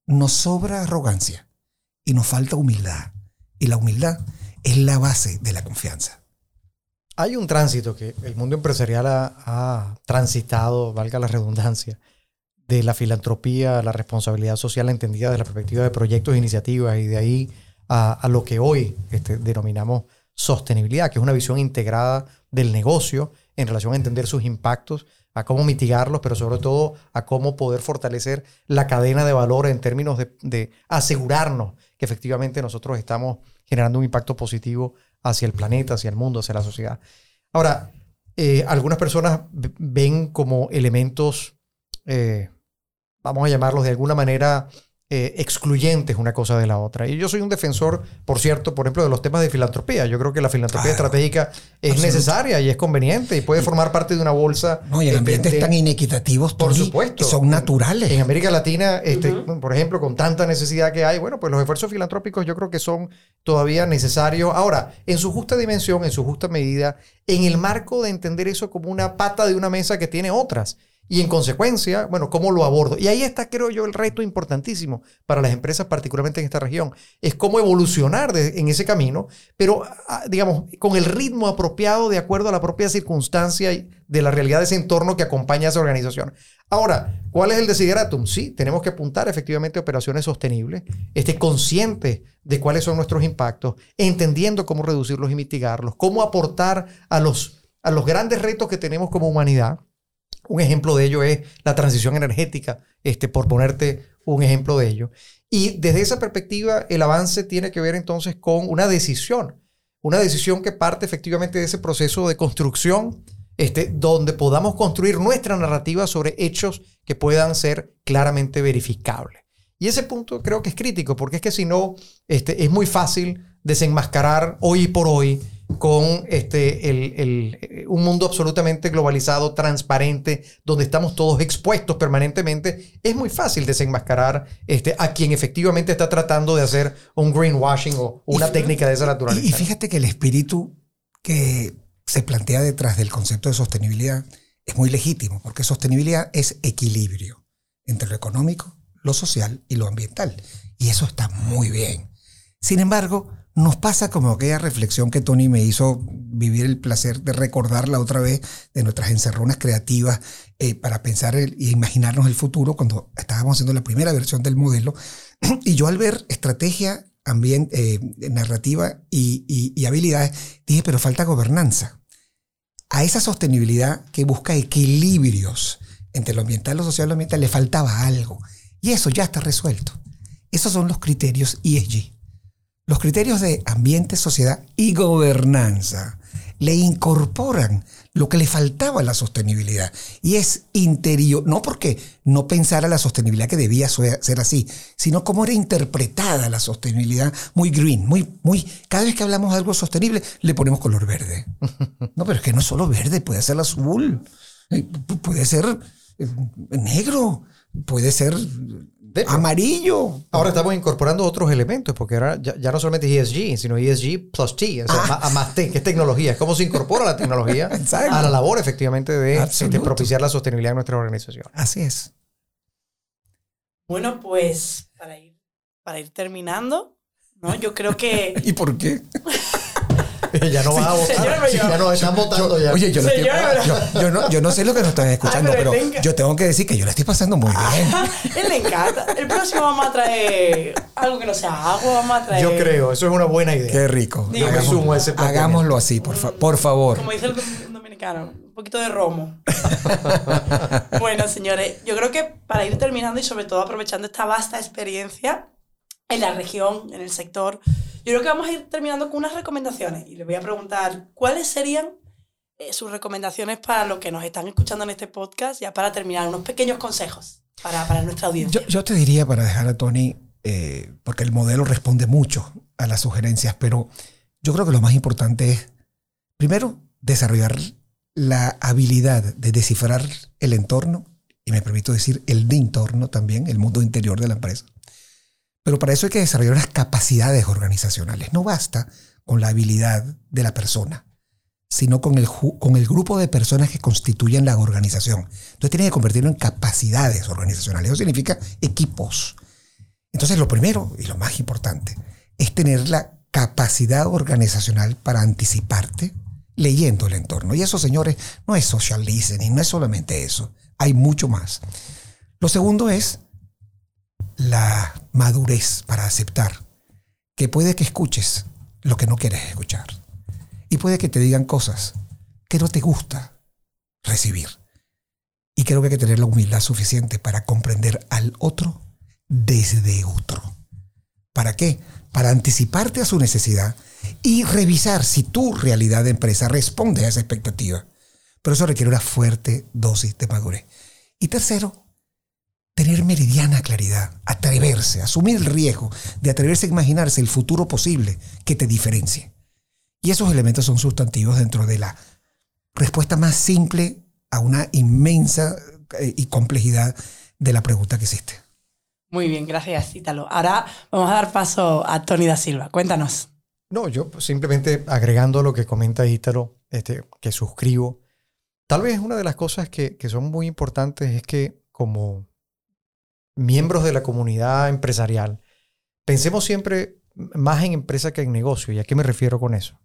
Nos sobra arrogancia y nos falta humildad. Y la humildad es la base de la confianza. Hay un tránsito que el mundo empresarial ha, transitado, valga la redundancia, de la filantropía a la responsabilidad social entendida desde la perspectiva de proyectos e iniciativas y de ahí a, lo que hoy este, denominamos sostenibilidad, que es una visión integrada del negocio en relación a entender sus impactos, a cómo mitigarlos, pero sobre todo a cómo poder fortalecer la cadena de valor en términos de, de asegurarnos que efectivamente nosotros estamos generando un impacto positivo hacia el planeta, hacia el mundo, hacia la sociedad. Ahora, eh, algunas personas ven como elementos, eh, vamos a llamarlos de alguna manera, eh, excluyentes una cosa de la otra. Y yo soy un defensor, por cierto, por ejemplo, de los temas de filantropía. Yo creo que la filantropía estratégica es necesaria y es conveniente y puede formar parte de una bolsa. No, y el ambiente es tan inequitativos, por supuesto. Son naturales. En América Latina, este, por ejemplo, con tanta necesidad que hay, bueno, pues los esfuerzos filantrópicos yo creo que son todavía necesarios. Ahora, en su justa dimensión, en su justa medida, en el marco de entender eso como una pata de una mesa que tiene otras. Y en consecuencia, bueno, ¿cómo lo abordo? Y ahí está, creo yo, el reto importantísimo para las empresas, particularmente en esta región, es cómo evolucionar en ese camino, pero, ah, digamos, con el ritmo apropiado de acuerdo a la propia circunstancia de la realidad de ese entorno que acompaña a esa organización. Ahora, ¿cuál es el desideratum? Sí, tenemos que apuntar efectivamente a operaciones sostenibles, esté consciente de cuáles son nuestros impactos, entendiendo cómo reducirlos y mitigarlos, cómo aportar a los, a los grandes retos que tenemos como humanidad un ejemplo de ello es la transición energética, este, por ponerte un ejemplo de ello. Y desde esa perspectiva, el avance tiene que ver entonces con una decisión, una decisión que parte efectivamente de ese proceso de construcción, este, donde podamos construir nuestra narrativa sobre hechos que puedan ser claramente verificables. Y ese punto creo que es crítico, porque es que si no, este, es muy fácil desenmascarar hoy por hoy con este, el, un mundo absolutamente globalizado, transparente, donde estamos todos expuestos permanentemente, es muy fácil desenmascarar este, a quien efectivamente está tratando de hacer un greenwashing o una técnica de esa naturaleza. Y, fíjate que el espíritu que se plantea detrás del concepto de sostenibilidad es muy legítimo, porque sostenibilidad es equilibrio entre lo económico, lo social y lo ambiental. Y eso está muy bien. Sin embargo, nos pasa como aquella reflexión que Tony me hizo vivir el placer de recordarla otra vez de nuestras encerronas creativas eh, para pensar e imaginarnos el futuro cuando estábamos haciendo la primera versión del modelo. Y yo al ver estrategia, ambiente, eh, narrativa y, habilidades, dije, pero falta gobernanza. A esa sostenibilidad que busca equilibrios entre lo ambiental, lo social y lo ambiental, le faltaba algo. Y eso ya está resuelto. Esos son los criterios ESG. Los criterios de ambiente, sociedad y gobernanza le incorporan lo que le faltaba a la sostenibilidad. Y es interior, no porque no pensara la sostenibilidad que debía ser así, sino cómo era interpretada la sostenibilidad muy green, muy, muy, cada vez que hablamos de algo sostenible le ponemos color verde. No, pero es que no es solo verde, puede ser azul, eh, puede ser eh, negro, puede ser amarillo. Ahora estamos incorporando otros elementos, porque ahora ya, no solamente ESG, sino ESG plus T, ah. a más T, que es tecnología. Es cómo se incorpora la tecnología a la labor efectivamente de, de, propiciar la sostenibilidad en nuestra organización. Así es. Bueno, pues para ir, para ir terminando, ¿no? Yo creo que... ¿Y por qué? ya no vas a votar. ya nos están votando ya. Oye, yo, no, yo, no, sé lo que nos están escuchando, pero, yo tengo que decir que yo la estoy pasando muy bien. él le encanta. El próximo vamos a traer algo que no sea agua, vamos a traer... Yo creo, eso es una buena idea. Qué rico. hagámoslo así, por, por favor. Como dice el dominicano, un poquito de romo. bueno, señores, yo creo que para ir terminando y sobre todo aprovechando esta vasta experiencia en la región, en el sector, yo creo que vamos a ir terminando con unas recomendaciones y les voy a preguntar cuáles serían eh, sus recomendaciones para los que nos están escuchando en este podcast, ya para terminar, unos pequeños consejos para, para nuestra audiencia. Yo, te diría para dejar a Tony, eh, porque el modelo responde mucho a las sugerencias, pero yo creo que lo más importante es, primero, desarrollar la habilidad de descifrar el entorno, y me permito decir el de entorno también, el mundo interior de la empresa pero para eso hay que desarrollar unas capacidades organizacionales. No basta con la habilidad de la persona, sino con el, con el grupo de personas que constituyen la organización. Entonces tiene que convertirlo en capacidades organizacionales. Eso significa equipos. Entonces lo primero y lo más importante es tener la capacidad organizacional para anticiparte leyendo el entorno. Y eso, señores, no es social listening, no es solamente eso. Hay mucho más. Lo segundo es la madurez para aceptar que puede que escuches lo que no quieres escuchar. Y puede que te digan cosas que no te gusta recibir. Y creo que hay que tener la humildad suficiente para comprender al otro desde otro. ¿Para qué? Para anticiparte a su necesidad y revisar si tu realidad de empresa responde a esa expectativa. Pero eso requiere una fuerte dosis de madurez. Y tercero, tener meridiana claridad, atreverse, asumir el riesgo de atreverse a imaginarse el futuro posible que te diferencie. Y esos elementos son sustantivos dentro de la respuesta más simple a una inmensa eh, y complejidad de la pregunta que existe. Muy bien, gracias, Ítalo. Ahora vamos a dar paso a Tony da Silva. Cuéntanos. No, yo simplemente agregando lo que comenta Ítalo, este, que suscribo. Tal vez una de las cosas que, que son muy importantes es que como miembros de la comunidad empresarial, pensemos siempre más en empresa que en negocio. ¿Y a qué me refiero con eso?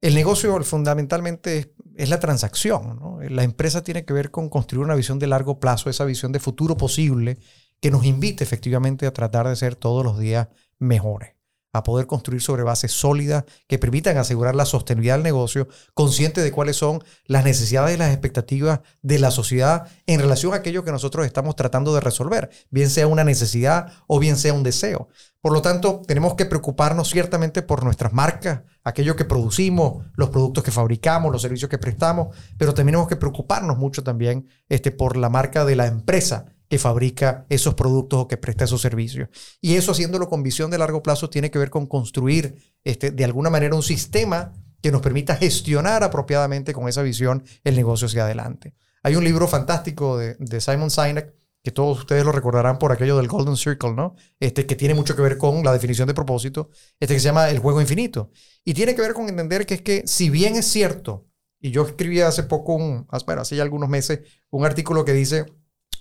El negocio fundamentalmente es, la transacción. La empresa tiene que ver con construir una visión de largo plazo, esa visión de futuro posible que nos invite efectivamente a tratar de ser todos los días mejores a poder construir sobre bases sólidas que permitan asegurar la sostenibilidad del negocio, consciente de cuáles son las necesidades y las expectativas de la sociedad en relación a aquello que nosotros estamos tratando de resolver, bien sea una necesidad o bien sea un deseo. Por lo tanto, tenemos que preocuparnos ciertamente por nuestras marcas, aquello que producimos, los productos que fabricamos, los servicios que prestamos, pero tenemos que preocuparnos mucho también este, por la marca de la empresa que fabrica esos productos o que presta esos servicios. Y eso haciéndolo con visión de largo plazo tiene que ver con construir este, de alguna manera un sistema que nos permita gestionar apropiadamente con esa visión el negocio hacia adelante. Hay un libro fantástico de, Simon Sinek que todos ustedes lo recordarán por aquello del Golden Circle, ¿no? Este que tiene mucho que ver con la definición de propósito, este que se llama el juego infinito. Y tiene que ver con entender que es que si bien es cierto, y yo escribí hace poco, un, bueno, hace ya algunos meses, un artículo que dice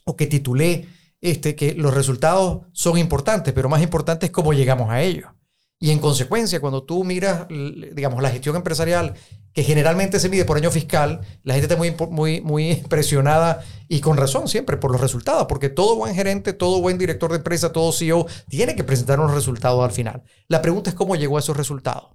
o que titulé este, que los resultados son importantes, pero más importante es cómo llegamos a ellos. Y en consecuencia, cuando tú miras, digamos, la gestión empresarial, que generalmente se mide por año fiscal, la gente está muy, muy, muy impresionada y con razón siempre por los resultados, porque todo buen gerente, todo buen director de empresa, todo CEO tiene que presentar unos resultados al final. La pregunta es cómo llegó a esos resultados.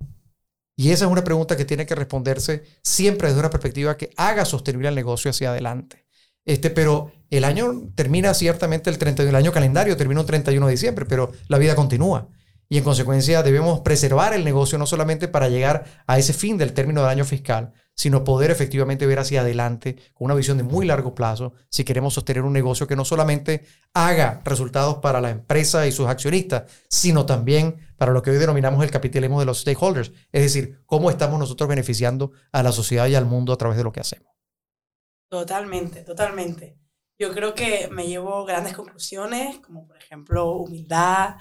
Y esa es una pregunta que tiene que responderse siempre desde una perspectiva que haga sostenible el negocio hacia adelante. Este, pero el año termina ciertamente el 31, el año calendario termina el 31 de diciembre, pero la vida continúa. Y en consecuencia debemos preservar el negocio no solamente para llegar a ese fin del término del año fiscal, sino poder efectivamente ver hacia adelante con una visión de muy largo plazo si queremos sostener un negocio que no solamente haga resultados para la empresa y sus accionistas, sino también para lo que hoy denominamos el capitalismo de los stakeholders, es decir, cómo estamos nosotros beneficiando a la sociedad y al mundo a través de lo que hacemos. Totalmente, totalmente. Yo creo que me llevo grandes conclusiones, como por ejemplo humildad,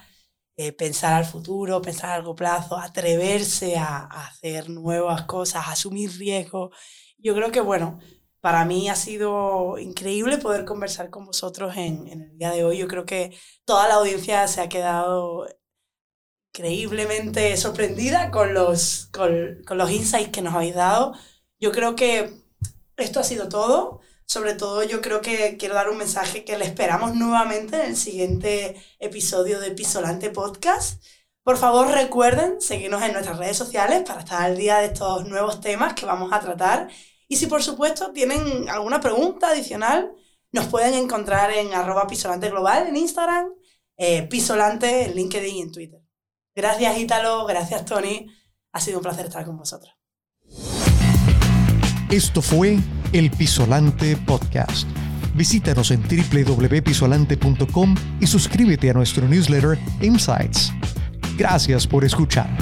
eh, pensar al futuro, pensar a largo plazo, atreverse a, hacer nuevas cosas, asumir riesgos. Yo creo que, bueno, para mí ha sido increíble poder conversar con vosotros en, en, el día de hoy. Yo creo que toda la audiencia se ha quedado increíblemente sorprendida con los, con, con los insights que nos habéis dado. Yo creo que esto ha sido todo. Sobre todo yo creo que quiero dar un mensaje que le esperamos nuevamente en el siguiente episodio de Pisolante Podcast. Por favor recuerden seguirnos en nuestras redes sociales para estar al día de estos nuevos temas que vamos a tratar. Y si por supuesto tienen alguna pregunta adicional, nos pueden encontrar en arroba pisolante global en Instagram, eh, pisolante en LinkedIn y en Twitter. Gracias Ítalo, gracias Tony. Ha sido un placer estar con vosotros. Esto fue el Pisolante Podcast. Visítanos en www.pisolante.com y suscríbete a nuestro newsletter Insights. Gracias por escuchar.